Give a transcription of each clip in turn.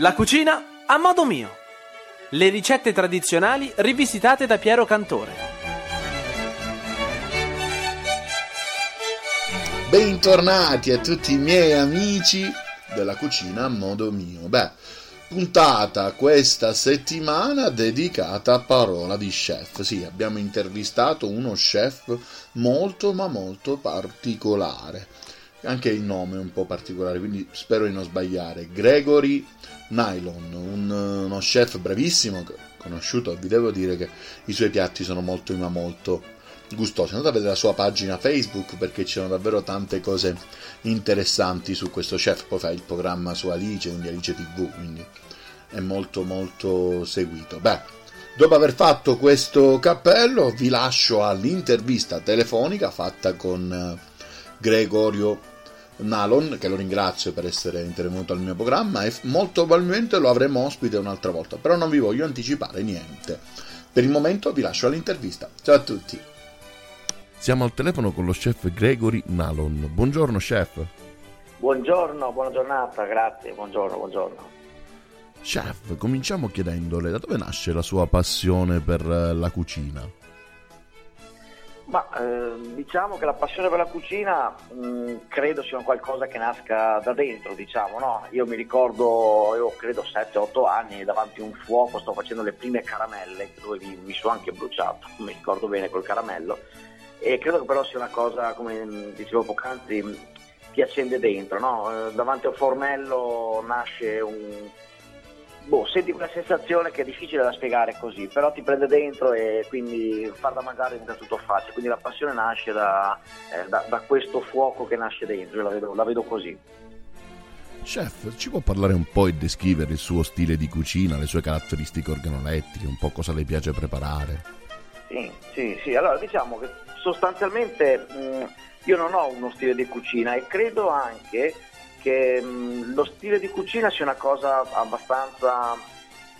La cucina a modo mio. Le ricette tradizionali rivisitate da Piero Cantore. Bentornati a tutti i miei amici della cucina a modo mio. Beh, puntata questa settimana dedicata a parola di chef. Sì, abbiamo intervistato uno chef molto ma molto particolare. Anche il nome è un po' particolare, quindi spero di non sbagliare. Gregory Nylon, un, uno chef bravissimo, conosciuto, vi devo dire che i suoi piatti sono molto ma molto gustosi. Andate a vedere la sua pagina Facebook perché ci sono davvero tante cose interessanti su questo chef. Poi fa il programma su Alice, quindi Alice TV, quindi è molto molto seguito. Beh, dopo aver fatto questo cappello vi lascio all'intervista telefonica fatta con Gregorio Nalon, che lo ringrazio per essere intervenuto al mio programma e molto probabilmente lo avremo ospite un'altra volta, però non vi voglio anticipare niente. Per il momento vi lascio all'intervista. Ciao a tutti. Siamo al telefono con lo chef Gregory Nalon. Buongiorno chef. Buongiorno, buona giornata, grazie, buongiorno, buongiorno. Chef, cominciamo chiedendole da dove nasce la sua passione per eh, la cucina? Ma eh, diciamo che la passione per la cucina mh, credo sia qualcosa che nasca da dentro, diciamo, no? Io mi ricordo, io credo 7-8 anni, davanti a un fuoco sto facendo le prime caramelle, dove mi, mi sono anche bruciato, mi ricordo bene col caramello, e credo che però sia una cosa, come dicevo poc'anzi, ti accende dentro, no? Eh, davanti a un fornello nasce un boh, senti quella sensazione che è difficile da spiegare così, però ti prende dentro e quindi far da mangiare diventa tutto facile. Quindi la passione nasce da, eh, da, da questo fuoco che nasce dentro, io la vedo, la vedo così. Chef, ci può parlare un po' e descrivere il suo stile di cucina, le sue caratteristiche organolettiche, un po' cosa le piace preparare? Sì, sì, sì. Allora diciamo che sostanzialmente mh, io non ho uno stile di cucina e credo anche che mh, lo stile di cucina sia una cosa abbastanza,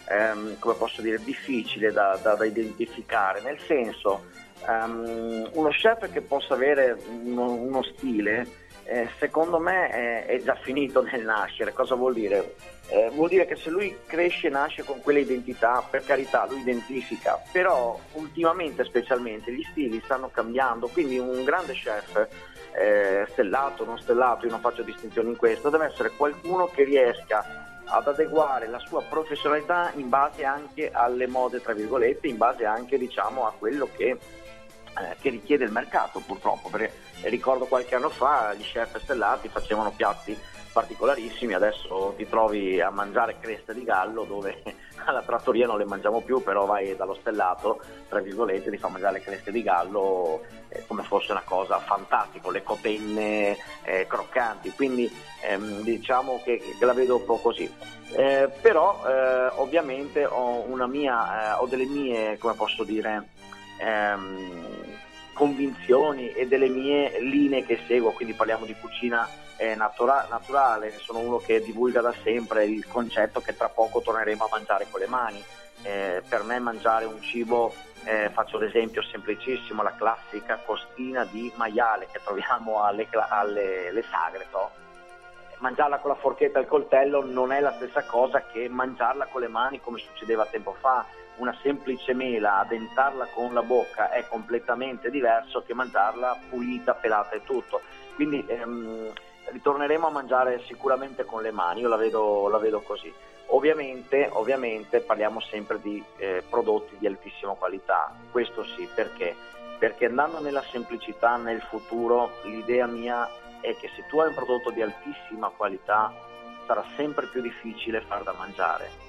ehm, come posso dire, difficile da, da, da identificare, nel senso um, uno chef che possa avere uno, uno stile eh, secondo me è, è, già finito nel nascere. Cosa vuol dire? Eh, vuol dire che se lui cresce e nasce con quelle identità, per carità, lui identifica, però ultimamente specialmente gli stili stanno cambiando, quindi un grande chef eh, stellato, non stellato, io non faccio distinzioni in questo, deve essere qualcuno che riesca ad adeguare la sua professionalità in base anche alle mode, tra virgolette, in base anche diciamo, a quello che, eh, che richiede il mercato purtroppo, perché ricordo qualche anno fa gli chef stellati facevano piatti particolarissimi, adesso ti trovi a mangiare creste di gallo dove alla trattoria non le mangiamo più, però vai dallo stellato, tra virgolette, ti fa mangiare le creste di gallo eh, come fosse una cosa fantastica, le cotenne eh, croccanti, quindi ehm, diciamo che, che, la vedo un po' così. Eh, però eh, ovviamente ho, mia, eh, ho, delle mie, come posso dire, ehm, convinzioni e delle mie linee che seguo, quindi parliamo di cucina eh, natura- naturale, sono uno che divulga da sempre il concetto che tra poco torneremo a mangiare con le mani. Eh, per me mangiare un cibo, eh, faccio l'esempio semplicissimo, la classica costina di maiale che troviamo alle, alle, alle sagre, no? mangiarla con la forchetta e il coltello non è la stessa cosa che mangiarla con le mani come succedeva tempo fa. Una semplice mela, addentarla con la bocca è completamente diverso che mangiarla pulita, pelata e tutto. Quindi ehm, ritorneremo a mangiare sicuramente con le mani, io la vedo, la vedo così. Ovviamente, ovviamente, parliamo sempre di eh, prodotti di altissima qualità, questo sì, perché? Perché andando nella semplicità nel futuro, l'idea mia è che se tu hai un prodotto di altissima qualità sarà sempre più difficile far da mangiare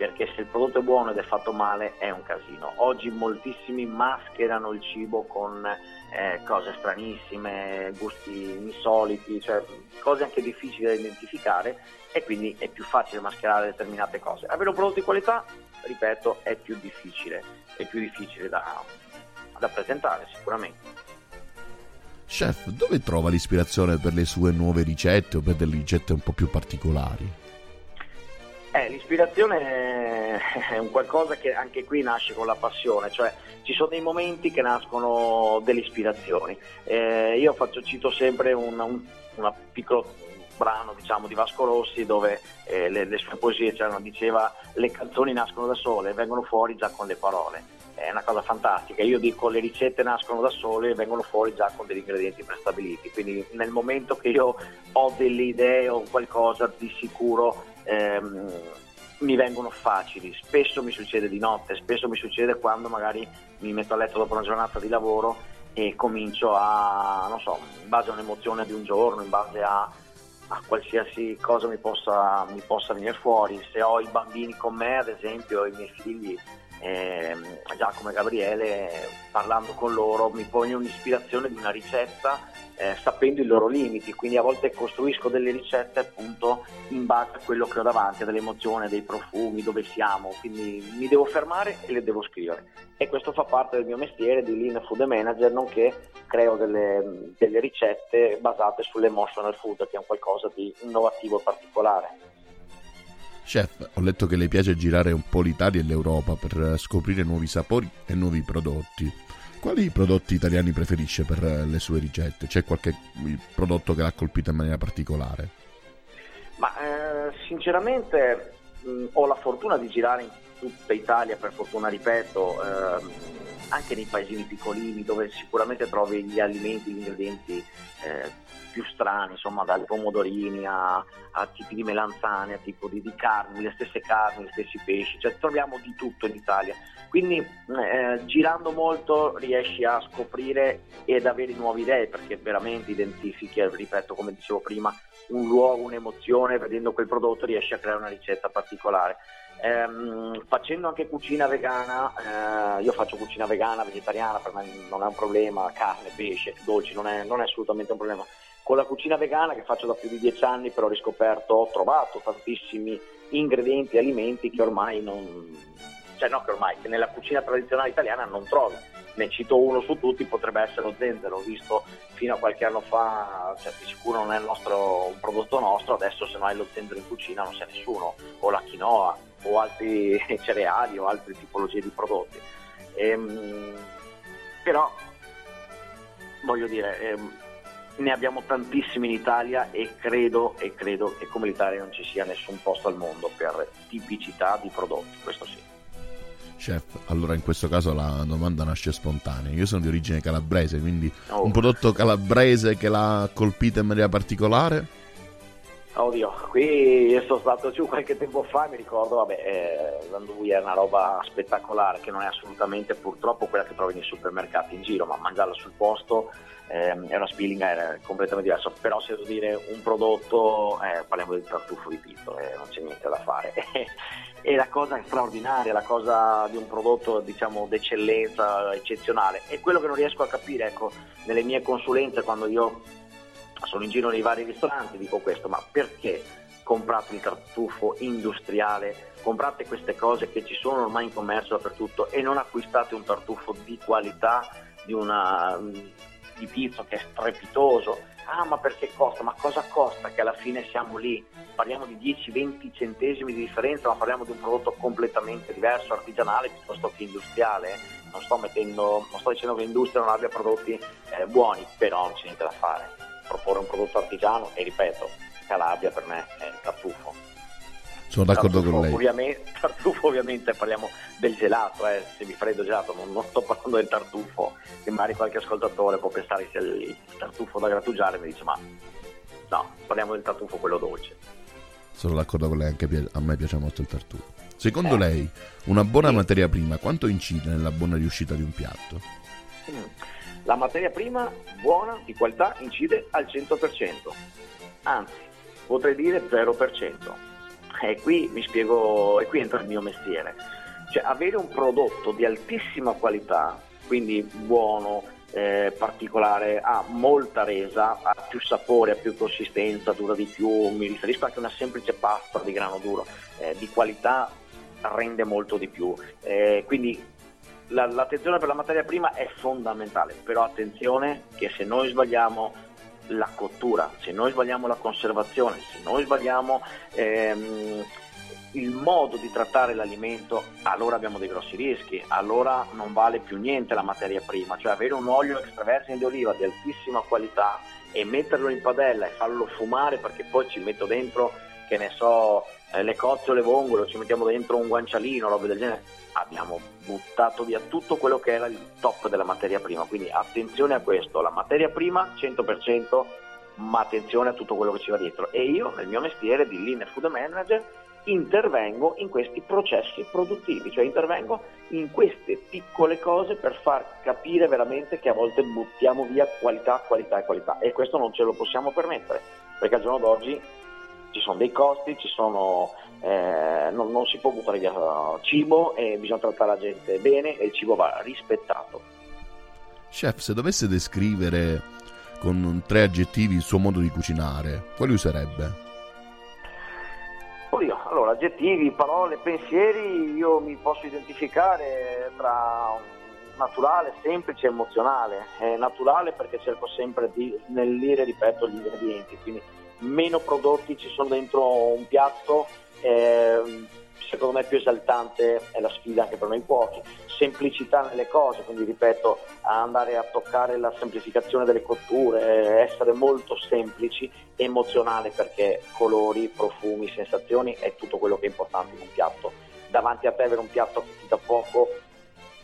perché se il prodotto è buono ed è fatto male è un casino. Oggi moltissimi mascherano il cibo con eh, cose stranissime, gusti insoliti, cioè cose anche difficili da identificare e quindi è più facile mascherare determinate cose. Avere un prodotto di qualità, ripeto, è più difficile, è più difficile da, da presentare sicuramente. Chef, dove trova l'ispirazione per le sue nuove ricette o per delle ricette un po' più particolari? L'ispirazione è un qualcosa che anche qui nasce con la passione, cioè ci sono dei momenti che nascono delle ispirazioni. Eh, io faccio, cito sempre un, un, una piccola brano diciamo, di Vasco Rossi dove eh, le, le, sue poesie diceva le canzoni nascono da sole e vengono fuori già con le parole. È una cosa fantastica. Io dico le ricette nascono da sole e vengono fuori già con degli ingredienti prestabiliti. Quindi nel momento che io ho delle idee o qualcosa di sicuro ehm, mi vengono facili. Spesso mi succede di notte, spesso mi succede quando magari mi metto a letto dopo una giornata di lavoro e comincio a, non so, in base a un'emozione di un giorno, in base a, a qualsiasi cosa mi possa, mi possa, venire fuori. Se ho i bambini con me, ad esempio, i miei figli, eh, Giacomo e Gabriele, parlando con loro, mi pone un'ispirazione di una ricetta eh, sapendo i loro limiti, quindi a volte costruisco delle ricette appunto in base a quello che ho davanti, dell'emozione, dei profumi, dove siamo, quindi mi devo fermare e le devo scrivere. E questo fa parte del mio mestiere di Lean Food Manager, nonché creo delle, delle ricette basate sull'emotional food, che è un qualcosa di innovativo e particolare. Chef, ho letto che le piace girare un po' l'Italia e l'Europa per scoprire nuovi sapori e nuovi prodotti. Quali prodotti italiani preferisce per le sue ricette? C'è qualche prodotto che l'ha colpito in maniera particolare? Ma eh, sinceramente mh, ho la fortuna di girare in tutta Italia, per fortuna ripeto, eh, anche nei paesini piccolini dove sicuramente trovi gli alimenti, gli ingredienti eh, più strani, insomma dai pomodorini a, a, tipi di melanzane, a tipo di, di, carni, le stesse carni, gli stessi pesci, cioè troviamo di tutto in Italia. Quindi eh, girando molto riesci a scoprire ed avere nuove idee perché veramente identifichi, ripeto come dicevo prima, un luogo, un'emozione, vedendo quel prodotto riesci a creare una ricetta particolare. Ehm, facendo anche cucina vegana, eh, io faccio cucina vegana, vegetariana, per me non è un problema, carne, pesce, dolci, non è, non è assolutamente un problema. Con la cucina vegana che faccio da più di dieci anni però ho riscoperto, ho trovato tantissimi ingredienti, alimenti che ormai non, cioè no che ormai, che nella cucina tradizionale italiana non trovi. Ne cito uno su tutti, potrebbe essere lo zenzero, visto fino a qualche anno fa, cioè di sicuro non è nostro, un prodotto nostro, adesso se non hai lo zenzero in cucina non c'è nessuno, o la quinoa, o altri cereali o altre tipologie di prodotti. Ehm, però voglio dire, ehm, ne abbiamo tantissimi in Italia e credo, e credo che come l'Italia non ci sia nessun posto al mondo per tipicità di prodotti, questo sì. Chef, allora in questo caso la domanda nasce spontanea. Io sono di origine calabrese, quindi oh. un prodotto calabrese che l'ha colpita in maniera particolare? Oddio, qui sono stato giù qualche tempo fa mi ricordo, vabbè, eh, l'andouille è una roba spettacolare che non è assolutamente purtroppo quella che trovi nei supermercati in giro, ma mangiarla sul posto eh, è una spilling è completamente diversa. Però se devo dire un prodotto, eh, parliamo del tartufo di pizzo, eh, non c'è niente da fare. e la cosa straordinaria, la cosa di un prodotto diciamo d'eccellenza, eccezionale, è quello che non riesco a capire, ecco, nelle mie consulenze quando io sono in giro nei vari ristoranti, dico questo, ma perché comprate il tartufo industriale, comprate queste cose che ci sono ormai in commercio dappertutto e non acquistate un tartufo di qualità, di, una, di pizzo che è strepitoso? Ah, ma perché costa? Ma cosa costa? Che alla fine siamo lì, parliamo di 10-20 centesimi di differenza, ma parliamo di un prodotto completamente diverso, artigianale piuttosto che industriale. Non sto, mettendo, non sto dicendo che l'industria non abbia prodotti eh, buoni, però non c'è niente da fare proporre un prodotto artigiano e ripeto, Calabria per me è il tartufo. Sono d'accordo tartufo, con lei. Ovviamente, tartufo ovviamente parliamo del gelato, eh, semifreddo gelato, non, non, sto parlando del tartufo, che magari qualche ascoltatore può pensare sia il, tartufo da grattugiare e mi dice ma no, parliamo del tartufo quello dolce. Sono d'accordo con lei, anche a me piace molto il tartufo. Secondo eh. lei, una buona materia prima quanto incide nella buona riuscita di un piatto? Mm la materia prima buona, di qualità, incide al 100%, anzi potrei dire 0%. E qui mi spiego, e qui entra il mio mestiere. Cioè avere un prodotto di altissima qualità, quindi buono, eh, particolare, ha molta resa, ha più sapore, ha più consistenza, dura di più, mi riferisco anche a una semplice pasta di grano duro, eh, di qualità rende molto di più. Eh, quindi la, l'attenzione per la materia prima è fondamentale, però attenzione che se noi sbagliamo la cottura, se noi sbagliamo la conservazione, se noi sbagliamo ehm, il modo di trattare l'alimento, allora abbiamo dei grossi rischi, allora non vale più niente la materia prima, cioè avere un olio extravergine di oliva di altissima qualità e metterlo in padella e farlo fumare perché poi ci metto dentro, che ne so, eh, le cozze o le vongole, ci mettiamo dentro un guancialino, robe del genere, abbiamo buttato via tutto quello che era il top della materia prima. Quindi attenzione a questo, la materia prima 100%, ma attenzione a tutto quello che ci va dietro. E io nel mio mestiere di Lean Food Manager intervengo in questi processi produttivi, cioè intervengo in queste piccole cose per far capire veramente che a volte buttiamo via qualità, qualità e qualità e questo non ce lo possiamo permettere perché al giorno d'oggi ci sono dei costi, sono, eh, non, non, si può buttare via cibo e bisogna trattare la gente bene e il cibo va rispettato. Chef, se dovesse descrivere con tre aggettivi il suo modo di cucinare, quali userebbe? Oddio, allora, aggettivi, parole, pensieri, io mi posso identificare tra naturale, semplice e emozionale. È naturale perché cerco sempre di snellire, ripeto, gli ingredienti, quindi meno prodotti ci sono dentro un piatto, eh, secondo me più esaltante è la sfida anche per noi cuochi semplicità nelle cose, quindi ripeto, andare a toccare la semplificazione delle cotture, essere molto semplici, emozionale perché colori, profumi, sensazioni è tutto quello che è importante in un piatto. Davanti a te avere un piatto che ti dà poco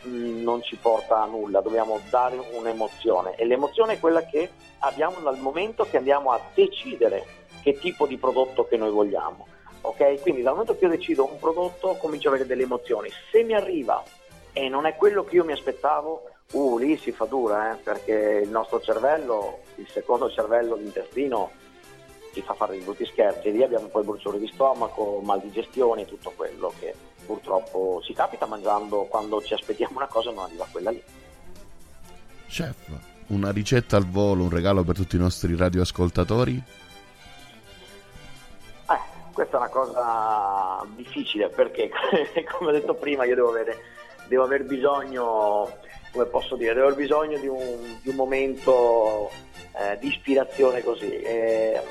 mm, non ci porta a nulla, dobbiamo dare un'emozione e l'emozione è quella che abbiamo dal momento che andiamo a decidere che tipo di prodotto che noi vogliamo. Ok, quindi dal momento che io decido un prodotto comincio ad avere delle emozioni. Se mi arriva e non è quello che io mi aspettavo, uh, lì si fa dura, eh, perché il nostro cervello, il secondo cervello l'intestino, ci fa fare dei brutti scherzi, lì abbiamo poi bruciore di stomaco, mal di gestione, tutto quello che purtroppo si capita mangiando quando ci aspettiamo una cosa e non arriva quella lì. Chef, una ricetta al volo, un regalo per tutti i nostri radioascoltatori? Eh, questa è una cosa difficile perché, come ho detto prima, io devo avere devo aver bisogno, come posso dire, devo aver bisogno di un, di un momento eh, di ispirazione così. E,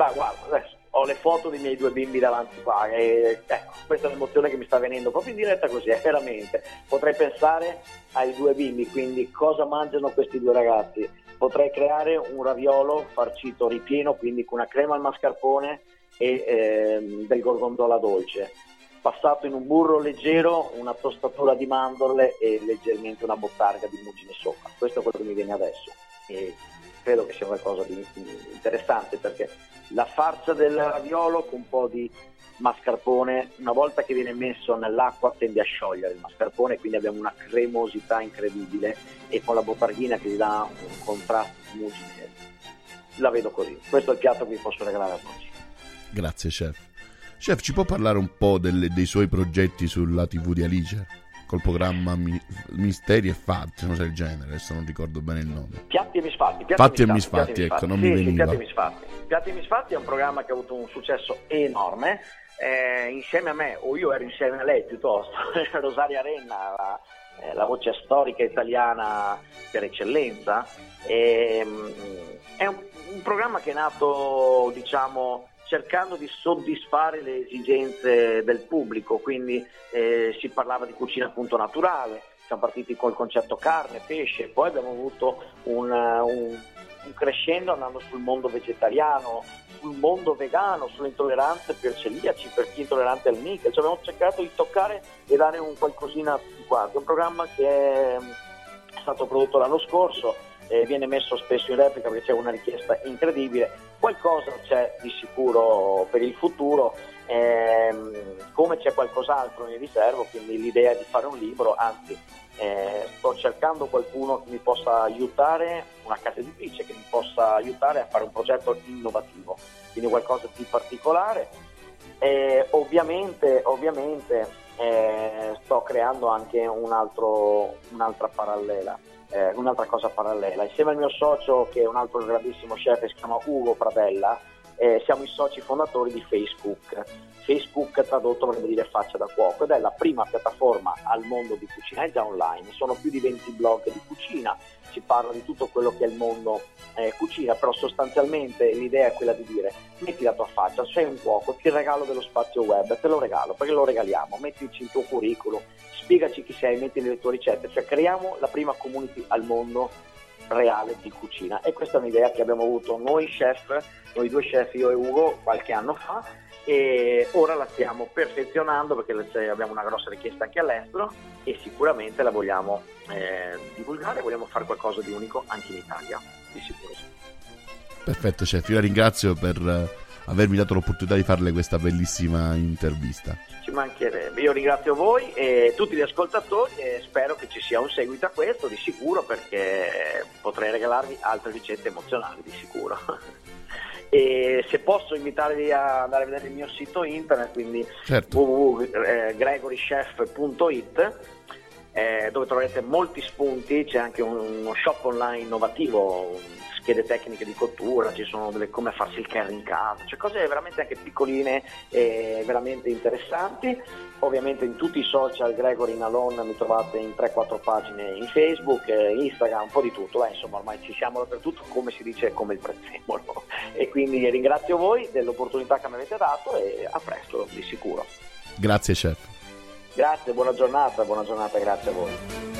beh, guarda, adesso ho le foto dei miei due bimbi davanti qua e ecco, questa è l'emozione che mi sta venendo proprio in diretta così, eh, veramente. Potrei pensare ai due bimbi, quindi cosa mangiano questi due ragazzi. Potrei creare un raviolo farcito ripieno, quindi con una crema al mascarpone e eh, del gorgonzola dolce passato in un burro leggero, una tostatura di mandorle e leggermente una bottarga di muggine sopra. Questo è quello che mi viene adesso e credo che sia qualcosa di interessante perché la farsa del raviolo con un po' di mascarpone, una volta che viene messo nell'acqua tende a sciogliere il mascarpone, quindi abbiamo una cremosità incredibile e con la bottarghina che gli dà un contrasto di muggine. La vedo così. Questo è il piatto che vi posso regalare oggi. Grazie chef. Chef, ci può parlare un po' delle, dei suoi progetti sulla TV di Alice? Col programma Mi- Misteri e Fatti, non so il genere, adesso non ricordo bene il nome. Piatti e Misfatti. Piatti Fatti e Misfatti, ecco, non sì, mi veniva. Sì, Piatti e Misfatti. Piatti e Misfatti è un programma che ha avuto un successo enorme. Eh, insieme a me, o io ero insieme a lei piuttosto, Rosaria Renna, la, eh, la voce storica italiana per eccellenza. E, ehm, è un, un programma che è nato, diciamo, cercando di soddisfare le esigenze del pubblico, quindi eh, si parlava di cucina appunto naturale, siamo partiti col concetto carne, pesce, poi abbiamo avuto un, un, un crescendo andando sul mondo vegetariano, sul mondo vegano, sulle intolleranze per celiaci, per chi è intollerante al nickel, cioè abbiamo cercato di toccare e dare un qualcosina a tutti quanti, un programma che è stato prodotto l'anno scorso, eh, viene messo spesso in replica perché c'è una richiesta incredibile, qualcosa c'è di sicuro per il futuro, ehm, come c'è qualcos'altro in riservo, quindi l'idea di fare un libro, anzi eh, sto cercando qualcuno che mi possa aiutare, una casa editrice che mi possa aiutare a fare un progetto innovativo, quindi qualcosa di particolare. Eh, ovviamente, ovviamente eh, sto creando anche un altro, un'altra parallela eh, un'altra cosa parallela. Insieme al mio socio, che è un altro grandissimo chef, si chiama Ugo Pradella, eh, siamo i soci fondatori di Facebook. Facebook tradotto vorrebbe dire faccia da cuoco ed è la prima piattaforma al mondo di cucina, è già online, sono più di 20 blog di cucina, si parla di tutto quello che è il mondo eh, cucina, però sostanzialmente l'idea è quella di dire metti la tua faccia, sei un cuoco, ti regalo dello spazio web, te lo regalo perché lo regaliamo, mettici il tuo curriculum, spiegaci chi sei, metti le tue ricette, cioè creiamo la prima community al mondo reale di cucina e questa è un'idea che abbiamo avuto noi chef, noi due chef, io e Ugo, qualche anno fa e ora la stiamo perfezionando perché abbiamo una grossa richiesta anche all'estero e sicuramente la vogliamo eh, divulgare, vogliamo fare qualcosa di unico anche in Italia, di sicuro sì. Perfetto chef, io la ringrazio per avermi dato l'opportunità di farle questa bellissima intervista. Ci mancherebbe. Io ringrazio voi e tutti gli ascoltatori e spero che ci sia un seguito a questo, di sicuro, perché potrei regalarvi altre ricette emozionali, di sicuro. e se posso invitarvi a andare a vedere il mio sito internet, quindi certo. www.gregorychef.it eh, dove troverete molti spunti, c'è anche uno shop online innovativo, schede tecniche di cottura, ci sono delle come farsi il curry in casa, cioè cose veramente anche piccoline e veramente interessanti. Ovviamente in tutti i social Gregory Nalon mi trovate in 3-4 pagine in Facebook, Instagram, un po' di tutto, eh, insomma ormai ci siamo dappertutto come si dice come il prezzemolo. E quindi ringrazio voi dell'opportunità che mi avete dato e a presto di sicuro. Grazie chef. Grazie, buona giornata, buona giornata, grazie a voi.